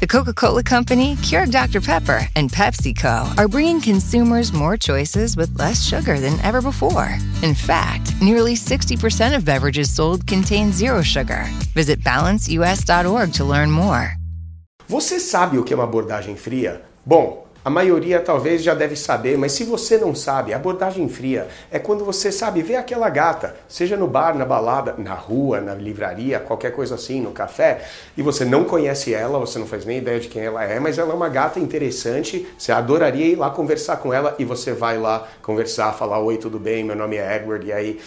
The Coca Cola Company, Keurig Dr. Pepper, and PepsiCo are bringing consumers more choices with less sugar than ever before. In fact, nearly 60% of beverages sold contain zero sugar. Visit balanceus.org to learn more. Você sabe o que é uma abordagem fria? Bom, a maioria talvez já deve saber, mas se você não sabe, abordagem fria é quando você sabe ver aquela gata, seja no bar, na balada, na rua, na livraria, qualquer coisa assim, no café, e você não conhece ela, você não faz nem ideia de quem ela é, mas ela é uma gata interessante, você adoraria ir lá conversar com ela e você vai lá conversar, falar: Oi, tudo bem? Meu nome é Edward, e aí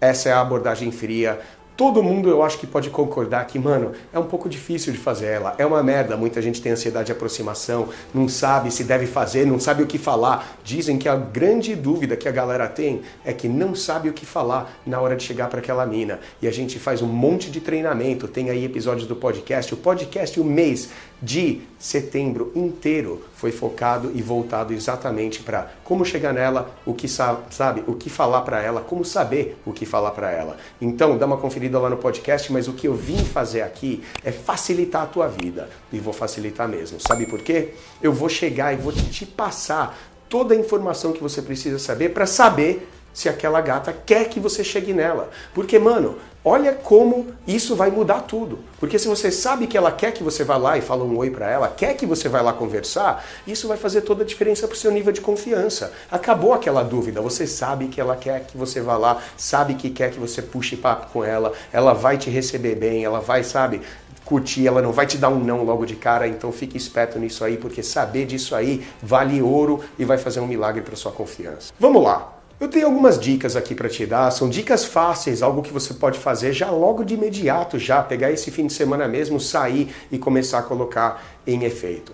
essa é a abordagem fria todo mundo eu acho que pode concordar que, mano, é um pouco difícil de fazer ela. É uma merda, muita gente tem ansiedade de aproximação, não sabe se deve fazer, não sabe o que falar. Dizem que a grande dúvida que a galera tem é que não sabe o que falar na hora de chegar para aquela mina. E a gente faz um monte de treinamento, tem aí episódios do podcast. O podcast, o mês de setembro inteiro foi focado e voltado exatamente para como chegar nela, o que sabe, o que falar para ela, como saber o que falar para ela. Então, dá uma conferida lá no podcast, mas o que eu vim fazer aqui é facilitar a tua vida e vou facilitar mesmo. Sabe por quê? Eu vou chegar e vou te passar toda a informação que você precisa saber para saber se aquela gata quer que você chegue nela. Porque, mano, olha como isso vai mudar tudo. Porque se você sabe que ela quer que você vá lá e fala um oi para ela, quer que você vá lá conversar, isso vai fazer toda a diferença pro seu nível de confiança. Acabou aquela dúvida, você sabe que ela quer que você vá lá, sabe que quer que você puxe papo com ela, ela vai te receber bem, ela vai, sabe, curtir, ela não vai te dar um não logo de cara, então fique esperto nisso aí, porque saber disso aí vale ouro e vai fazer um milagre para sua confiança. Vamos lá. Eu tenho algumas dicas aqui para te dar, são dicas fáceis, algo que você pode fazer já logo de imediato, já pegar esse fim de semana mesmo, sair e começar a colocar em efeito.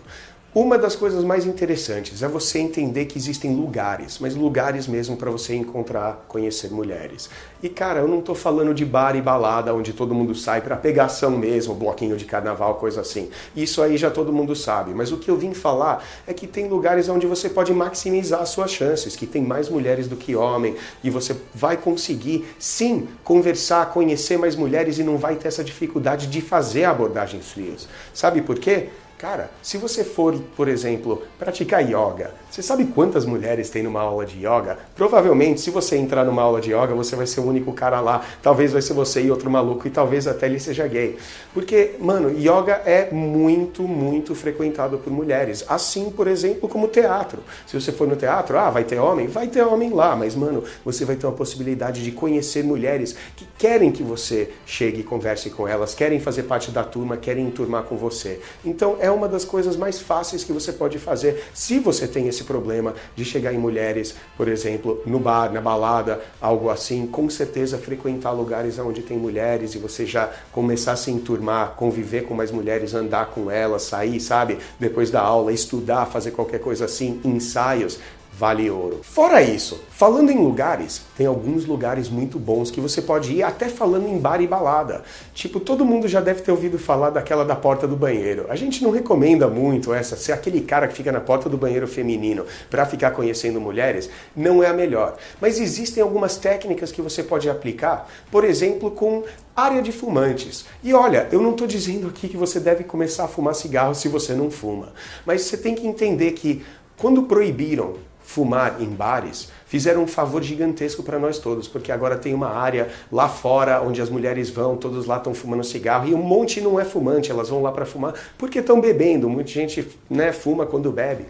Uma das coisas mais interessantes é você entender que existem lugares, mas lugares mesmo para você encontrar, conhecer mulheres. E cara, eu não estou falando de bar e balada onde todo mundo sai para pegação mesmo, bloquinho de carnaval, coisa assim. Isso aí já todo mundo sabe. Mas o que eu vim falar é que tem lugares onde você pode maximizar as suas chances, que tem mais mulheres do que homem e você vai conseguir sim conversar, conhecer mais mulheres e não vai ter essa dificuldade de fazer abordagens frias. Sabe por quê? Cara, se você for, por exemplo, praticar yoga, você sabe quantas mulheres tem numa aula de yoga? Provavelmente, se você entrar numa aula de yoga, você vai ser o único cara lá. Talvez vai ser você e outro maluco, e talvez até ele seja gay. Porque, mano, yoga é muito, muito frequentado por mulheres. Assim, por exemplo, como teatro. Se você for no teatro, ah, vai ter homem? Vai ter homem lá, mas, mano, você vai ter uma possibilidade de conhecer mulheres que querem que você chegue e converse com elas, querem fazer parte da turma, querem enturmar com você. Então, é uma das coisas mais fáceis que você pode fazer se você tem esse problema de chegar em mulheres, por exemplo, no bar, na balada, algo assim, com certeza frequentar lugares onde tem mulheres e você já começar a se enturmar, conviver com mais mulheres, andar com elas, sair, sabe? Depois da aula, estudar, fazer qualquer coisa assim, ensaios, vale ouro. Fora isso, falando em lugares, tem alguns lugares muito bons que você pode ir até falando em bar e balada. Tipo, todo mundo já deve ter ouvido falar daquela da porta do banheiro. A gente não recomenda muito essa, ser aquele cara que fica na porta do banheiro feminino para ficar conhecendo mulheres, não é a melhor. Mas existem algumas técnicas que você pode aplicar, por exemplo, com área de fumantes. E olha, eu não estou dizendo aqui que você deve começar a fumar cigarro se você não fuma, mas você tem que entender que quando proibiram fumar em bares, fizeram um favor gigantesco para nós todos, porque agora tem uma área lá fora onde as mulheres vão, todos lá estão fumando cigarro e um monte não é fumante, elas vão lá para fumar porque estão bebendo. Muita gente né, fuma quando bebe.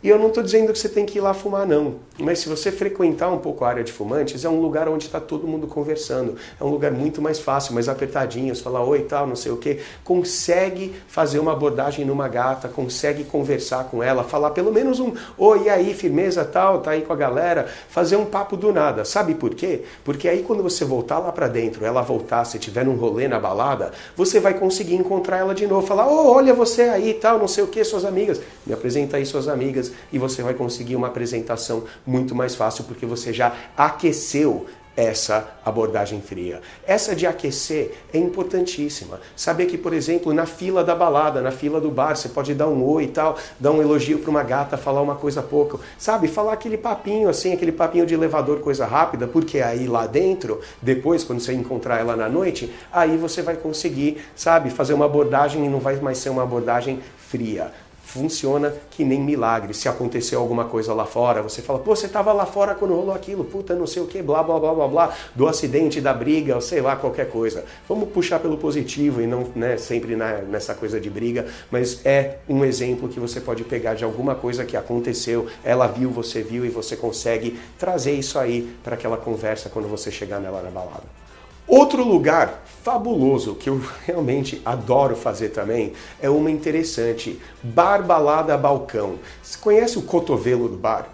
E eu não estou dizendo que você tem que ir lá fumar, não. Mas se você frequentar um pouco a área de fumantes, é um lugar onde está todo mundo conversando. É um lugar muito mais fácil, mais apertadinho. Você fala oi tal, não sei o quê. Consegue fazer uma abordagem numa gata, consegue conversar com ela, falar pelo menos um oi, e aí, firmeza tal, tá aí com a galera. Fazer um papo do nada. Sabe por quê? Porque aí quando você voltar lá para dentro, ela voltar, se tiver um rolê na balada, você vai conseguir encontrar ela de novo. Falar, oh, olha você aí tal, não sei o que, suas amigas. Me apresenta aí suas amigas e você vai conseguir uma apresentação muito mais fácil porque você já aqueceu essa abordagem fria. Essa de aquecer é importantíssima. Saber que, por exemplo, na fila da balada, na fila do bar, você pode dar um oi e tal, dar um elogio para uma gata, falar uma coisa pouco, sabe? Falar aquele papinho assim, aquele papinho de elevador, coisa rápida, porque aí lá dentro, depois, quando você encontrar ela na noite, aí você vai conseguir, sabe, fazer uma abordagem e não vai mais ser uma abordagem fria funciona que nem milagre. Se aconteceu alguma coisa lá fora, você fala, pô, você estava lá fora quando rolou aquilo, puta, não sei o que, blá, blá, blá, blá, blá, do acidente, da briga, sei lá, qualquer coisa. Vamos puxar pelo positivo e não né, sempre na, nessa coisa de briga, mas é um exemplo que você pode pegar de alguma coisa que aconteceu, ela viu, você viu e você consegue trazer isso aí para aquela conversa quando você chegar nela na balada. Outro lugar fabuloso que eu realmente adoro fazer também é uma interessante, bar balada balcão. Você conhece o cotovelo do bar?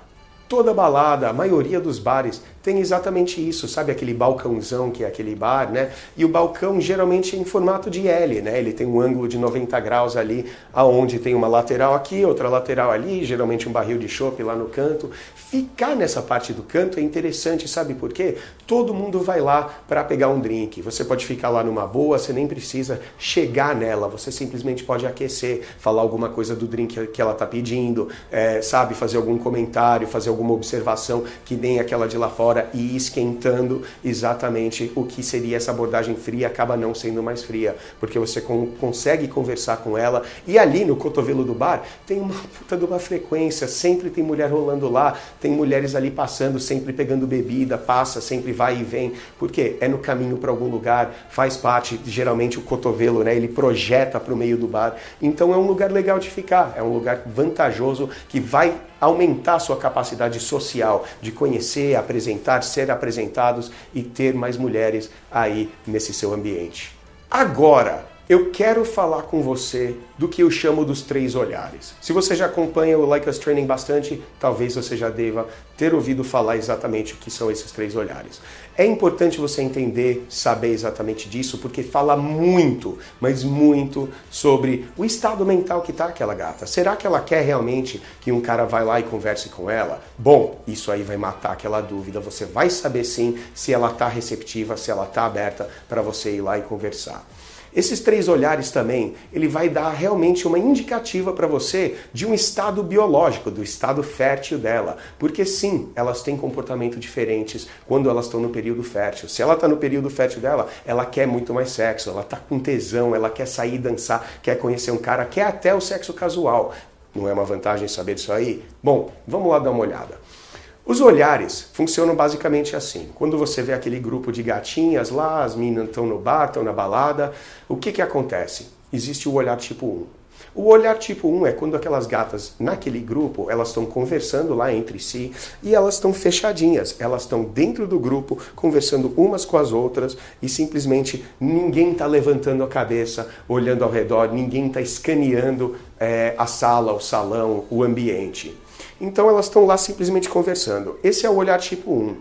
Toda balada, a maioria dos bares tem exatamente isso, sabe aquele balcãozão que é aquele bar, né? E o balcão geralmente é em formato de L, né? Ele tem um ângulo de 90 graus ali, aonde tem uma lateral aqui, outra lateral ali, geralmente um barril de chopp lá no canto. Ficar nessa parte do canto é interessante, sabe por quê? Todo mundo vai lá para pegar um drink. Você pode ficar lá numa boa, você nem precisa chegar nela, você simplesmente pode aquecer, falar alguma coisa do drink que ela tá pedindo, é, sabe, fazer algum comentário, fazer alguma observação que nem aquela de lá fora fora e esquentando exatamente o que seria essa abordagem fria, acaba não sendo mais fria, porque você com, consegue conversar com ela. E ali no cotovelo do bar tem uma puta de uma frequência, sempre tem mulher rolando lá, tem mulheres ali passando, sempre pegando bebida, passa, sempre vai e vem, porque é no caminho para algum lugar, faz parte, geralmente o cotovelo, né, ele projeta para o meio do bar, então é um lugar legal de ficar, é um lugar vantajoso que vai aumentar sua capacidade social de conhecer, apresentar, ser apresentados e ter mais mulheres aí nesse seu ambiente. Agora, eu quero falar com você do que eu chamo dos três olhares. Se você já acompanha o Like Us Training bastante, talvez você já deva ter ouvido falar exatamente o que são esses três olhares. É importante você entender, saber exatamente disso, porque fala muito, mas muito sobre o estado mental que está aquela gata. Será que ela quer realmente que um cara vá lá e converse com ela? Bom, isso aí vai matar aquela dúvida. Você vai saber sim se ela está receptiva, se ela está aberta para você ir lá e conversar. Esses três olhares também, ele vai dar realmente uma indicativa para você de um estado biológico, do estado fértil dela. Porque sim, elas têm comportamento diferentes quando elas estão no período fértil. Se ela está no período fértil dela, ela quer muito mais sexo, ela está com tesão, ela quer sair dançar, quer conhecer um cara, quer até o sexo casual. Não é uma vantagem saber disso aí? Bom, vamos lá dar uma olhada. Os olhares funcionam basicamente assim. Quando você vê aquele grupo de gatinhas lá, as meninas estão no bar, estão na balada, o que, que acontece? Existe o olhar tipo 1. O olhar tipo 1 é quando aquelas gatas naquele grupo, elas estão conversando lá entre si e elas estão fechadinhas, elas estão dentro do grupo, conversando umas com as outras e simplesmente ninguém está levantando a cabeça, olhando ao redor, ninguém está escaneando é, a sala, o salão, o ambiente. Então elas estão lá simplesmente conversando. Esse é o olhar tipo 1.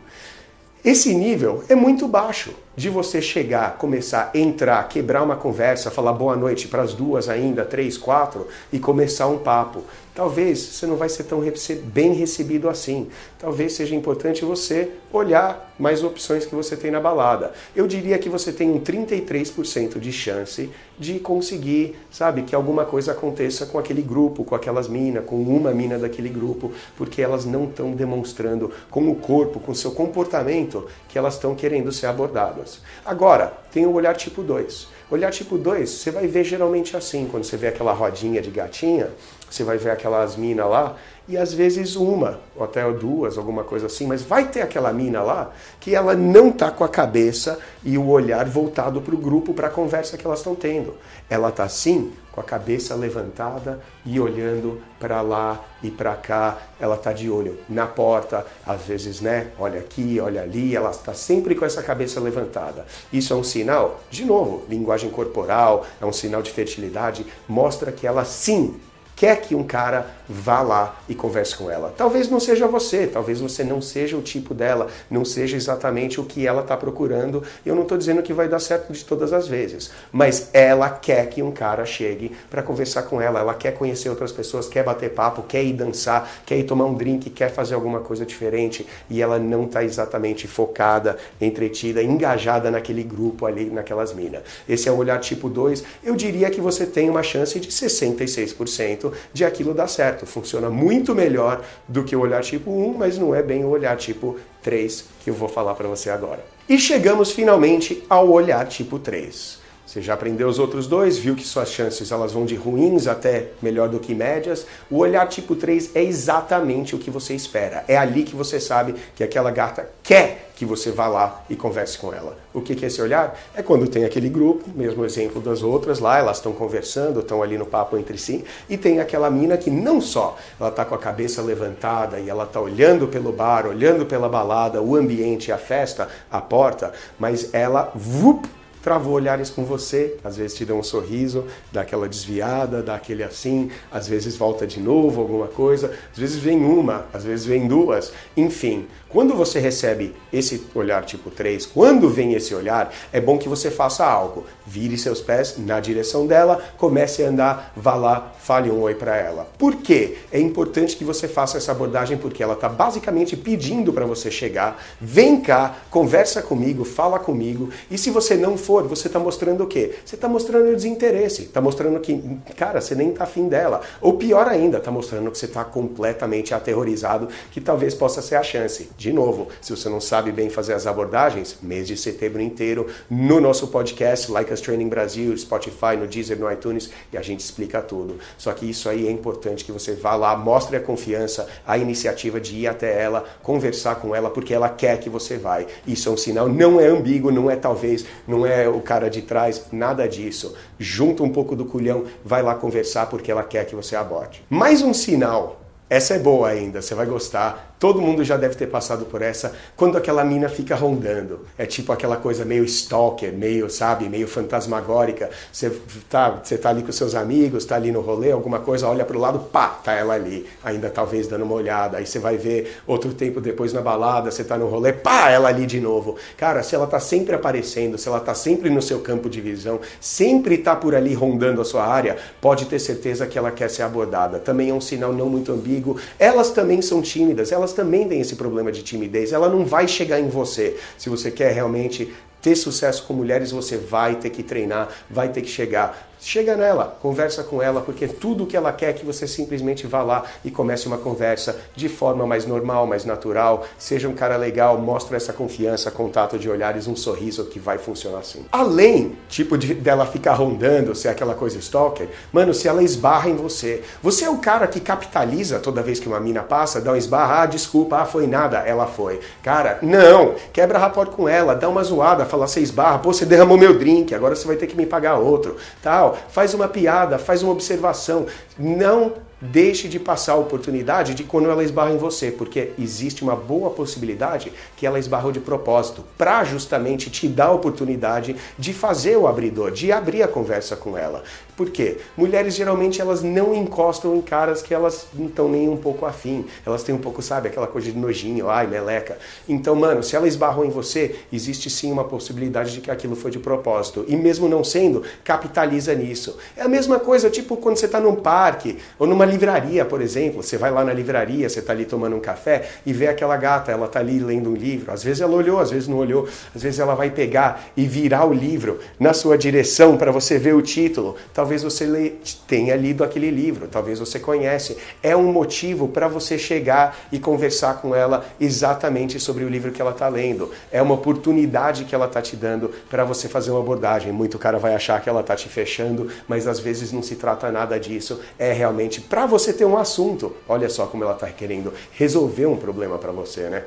Esse nível é muito baixo de você chegar, começar entrar, quebrar uma conversa, falar boa noite para as duas ainda, três, quatro e começar um papo. Talvez você não vai ser tão bem recebido assim. Talvez seja importante você olhar mais opções que você tem na balada. Eu diria que você tem um 33% de chance de conseguir, sabe, que alguma coisa aconteça com aquele grupo, com aquelas minas, com uma mina daquele grupo, porque elas não estão demonstrando com o corpo, com o seu comportamento, que elas estão querendo ser abordadas. Agora, tem o olhar tipo 2. Olhar tipo 2, você vai ver geralmente assim, quando você vê aquela rodinha de gatinha, você vai ver aquelas minas lá, e às vezes uma, ou até duas, alguma coisa assim, mas vai ter aquela mina lá que ela não tá com a cabeça e o olhar voltado para o grupo, para a conversa que elas estão tendo. Ela tá sim, com a cabeça levantada e olhando para lá e para cá. Ela tá de olho na porta, às vezes, né? Olha aqui, olha ali, ela está sempre com essa cabeça levantada. Isso é um sinal, de novo, linguagem corporal, é um sinal de fertilidade, mostra que ela sim quer que um cara vá lá e converse com ela. Talvez não seja você, talvez você não seja o tipo dela, não seja exatamente o que ela está procurando. Eu não estou dizendo que vai dar certo de todas as vezes, mas ela quer que um cara chegue para conversar com ela, ela quer conhecer outras pessoas, quer bater papo, quer ir dançar, quer ir tomar um drink, quer fazer alguma coisa diferente e ela não está exatamente focada, entretida, engajada naquele grupo ali, naquelas minas. Esse é o olhar tipo 2. Eu diria que você tem uma chance de 66% de aquilo dar certo. Funciona muito melhor do que o olhar tipo 1, mas não é bem o olhar tipo 3 que eu vou falar para você agora. E chegamos finalmente ao olhar tipo 3. Você já aprendeu os outros dois, viu que suas chances elas vão de ruins até melhor do que médias. O olhar tipo 3 é exatamente o que você espera. É ali que você sabe que aquela gata quer que você vá lá e converse com ela. O que é esse olhar? É quando tem aquele grupo, mesmo exemplo das outras lá, elas estão conversando, estão ali no papo entre si, e tem aquela mina que não só ela está com a cabeça levantada e ela está olhando pelo bar, olhando pela balada, o ambiente, a festa, a porta, mas ela, vup, travou olhares com você, às vezes te dá um sorriso, dá aquela desviada, dá aquele assim, às vezes volta de novo alguma coisa, às vezes vem uma, às vezes vem duas, enfim. Quando você recebe esse olhar tipo 3, quando vem esse olhar, é bom que você faça algo. Vire seus pés na direção dela, comece a andar, vá lá, fale um oi para ela. Por quê? É importante que você faça essa abordagem porque ela está basicamente pedindo para você chegar, vem cá, conversa comigo, fala comigo, e se você não for for, você está mostrando o quê? Você está mostrando desinteresse, está mostrando que, cara, você nem está afim dela. Ou pior ainda, está mostrando que você está completamente aterrorizado, que talvez possa ser a chance. De novo, se você não sabe bem fazer as abordagens, mês de setembro inteiro, no nosso podcast, Like Us Training Brasil, Spotify, no Deezer, no iTunes, e a gente explica tudo. Só que isso aí é importante que você vá lá, mostre a confiança, a iniciativa de ir até ela, conversar com ela, porque ela quer que você vai. Isso é um sinal, não é ambíguo, não é talvez, não é o cara de trás, nada disso. Junta um pouco do culhão, vai lá conversar porque ela quer que você aborde. Mais um sinal, essa é boa ainda, você vai gostar Todo mundo já deve ter passado por essa quando aquela mina fica rondando. É tipo aquela coisa meio stalker, meio, sabe, meio fantasmagórica. Você tá, você tá ali com seus amigos, tá ali no rolê, alguma coisa, olha pro lado, pá, tá ela ali, ainda talvez dando uma olhada. Aí você vai ver outro tempo depois na balada, você tá no rolê, pá, ela ali de novo. Cara, se ela tá sempre aparecendo, se ela tá sempre no seu campo de visão, sempre tá por ali rondando a sua área, pode ter certeza que ela quer ser abordada. Também é um sinal não muito ambíguo. Elas também são tímidas, elas também têm esse problema de timidez. Ela não vai chegar em você. Se você quer realmente ter sucesso com mulheres, você vai ter que treinar, vai ter que chegar. Chega nela, conversa com ela, porque tudo que ela quer é que você simplesmente vá lá e comece uma conversa de forma mais normal, mais natural. Seja um cara legal, mostra essa confiança, contato de olhares, um sorriso que vai funcionar assim. Além, tipo, de, dela ficar rondando, ser aquela coisa stalker, mano, se ela esbarra em você, você é o cara que capitaliza toda vez que uma mina passa, dá um esbarra, ah, desculpa, ah, foi nada, ela foi. Cara, não, quebra rapport com ela, dá uma zoada, fala, você esbarra, pô, você derramou meu drink, agora você vai ter que me pagar outro, tal faz uma piada, faz uma observação. Não deixe de passar a oportunidade de quando ela esbarra em você, porque existe uma boa possibilidade que ela esbarrou de propósito, para justamente te dar a oportunidade de fazer o abridor, de abrir a conversa com ela. Por quê? Mulheres geralmente elas não encostam em caras que elas não estão nem um pouco afim. Elas têm um pouco, sabe, aquela coisa de nojinho, ai, meleca. Então, mano, se ela esbarrou em você, existe sim uma possibilidade de que aquilo foi de propósito. E mesmo não sendo, capitaliza nisso. É a mesma coisa, tipo, quando você está num parque ou numa livraria, por exemplo. Você vai lá na livraria, você está ali tomando um café e vê aquela gata, ela está ali lendo um livro. Às vezes ela olhou, às vezes não olhou. Às vezes ela vai pegar e virar o livro na sua direção para você ver o título. Talvez você tenha lido aquele livro, talvez você conhece. É um motivo para você chegar e conversar com ela exatamente sobre o livro que ela está lendo. É uma oportunidade que ela está te dando para você fazer uma abordagem. Muito cara vai achar que ela está te fechando, mas às vezes não se trata nada disso. É realmente para você ter um assunto. Olha só como ela está querendo resolver um problema para você, né?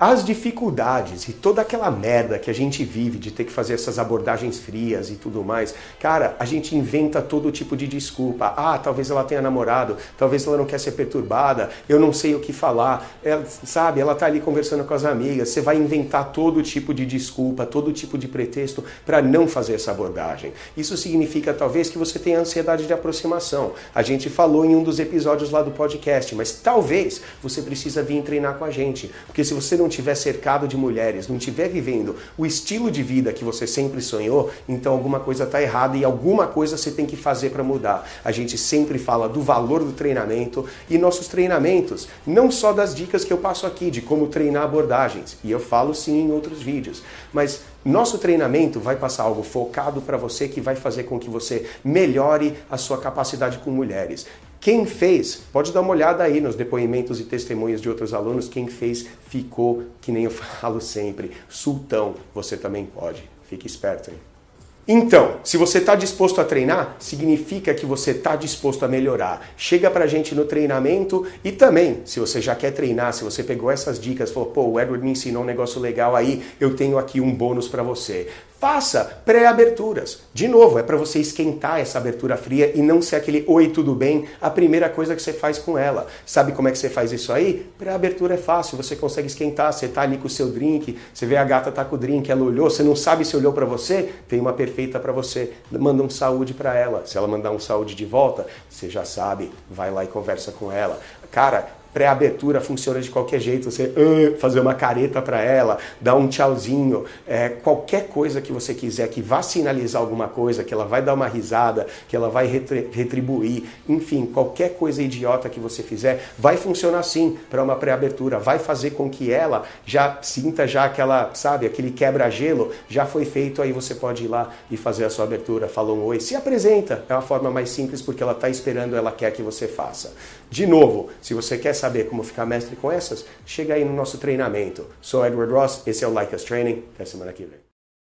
As dificuldades e toda aquela merda que a gente vive de ter que fazer essas abordagens frias e tudo mais, cara, a gente inventa todo tipo de desculpa. Ah, talvez ela tenha namorado, talvez ela não quer ser perturbada, eu não sei o que falar, ela, sabe? Ela tá ali conversando com as amigas. Você vai inventar todo tipo de desculpa, todo tipo de pretexto para não fazer essa abordagem. Isso significa talvez que você tenha ansiedade de aproximação. A gente falou em um dos episódios lá do podcast, mas talvez você precisa vir treinar com a gente, porque se você não não estiver cercado de mulheres, não estiver vivendo o estilo de vida que você sempre sonhou, então alguma coisa está errada e alguma coisa você tem que fazer para mudar. A gente sempre fala do valor do treinamento e nossos treinamentos, não só das dicas que eu passo aqui de como treinar abordagens, e eu falo sim em outros vídeos, mas nosso treinamento vai passar algo focado para você que vai fazer com que você melhore a sua capacidade com mulheres. Quem fez, pode dar uma olhada aí nos depoimentos e testemunhos de outros alunos, quem fez ficou, que nem eu falo sempre, sultão. Você também pode. Fique esperto, hein? Então, se você está disposto a treinar, significa que você está disposto a melhorar. Chega para a gente no treinamento e também, se você já quer treinar, se você pegou essas dicas, falou, pô, o Edward me ensinou um negócio legal aí, eu tenho aqui um bônus para você. Faça pré-aberturas. De novo, é para você esquentar essa abertura fria e não ser aquele oi, tudo bem, a primeira coisa que você faz com ela. Sabe como é que você faz isso aí? Pré-abertura é fácil, você consegue esquentar, você tá ali com o seu drink, você vê a gata tá com o drink, ela olhou, você não sabe se olhou para você, tem uma perfeita para você. Manda um saúde para ela. Se ela mandar um saúde de volta, você já sabe, vai lá e conversa com ela. Cara, pré-abertura funciona de qualquer jeito, você uh, fazer uma careta para ela, dar um tchauzinho, é, qualquer coisa que você quiser que vá sinalizar alguma coisa, que ela vai dar uma risada, que ela vai retribuir, enfim, qualquer coisa idiota que você fizer, vai funcionar sim para uma pré-abertura, vai fazer com que ela já sinta já aquela, sabe, aquele quebra-gelo, já foi feito, aí você pode ir lá e fazer a sua abertura, falou um oi, se apresenta, é uma forma mais simples porque ela está esperando, ela quer que você faça. De novo, se você quer saber como ficar mestre com essas, chega aí no nosso treinamento. Sou Edward Ross, esse é o Like Us Training. Até semana que vem.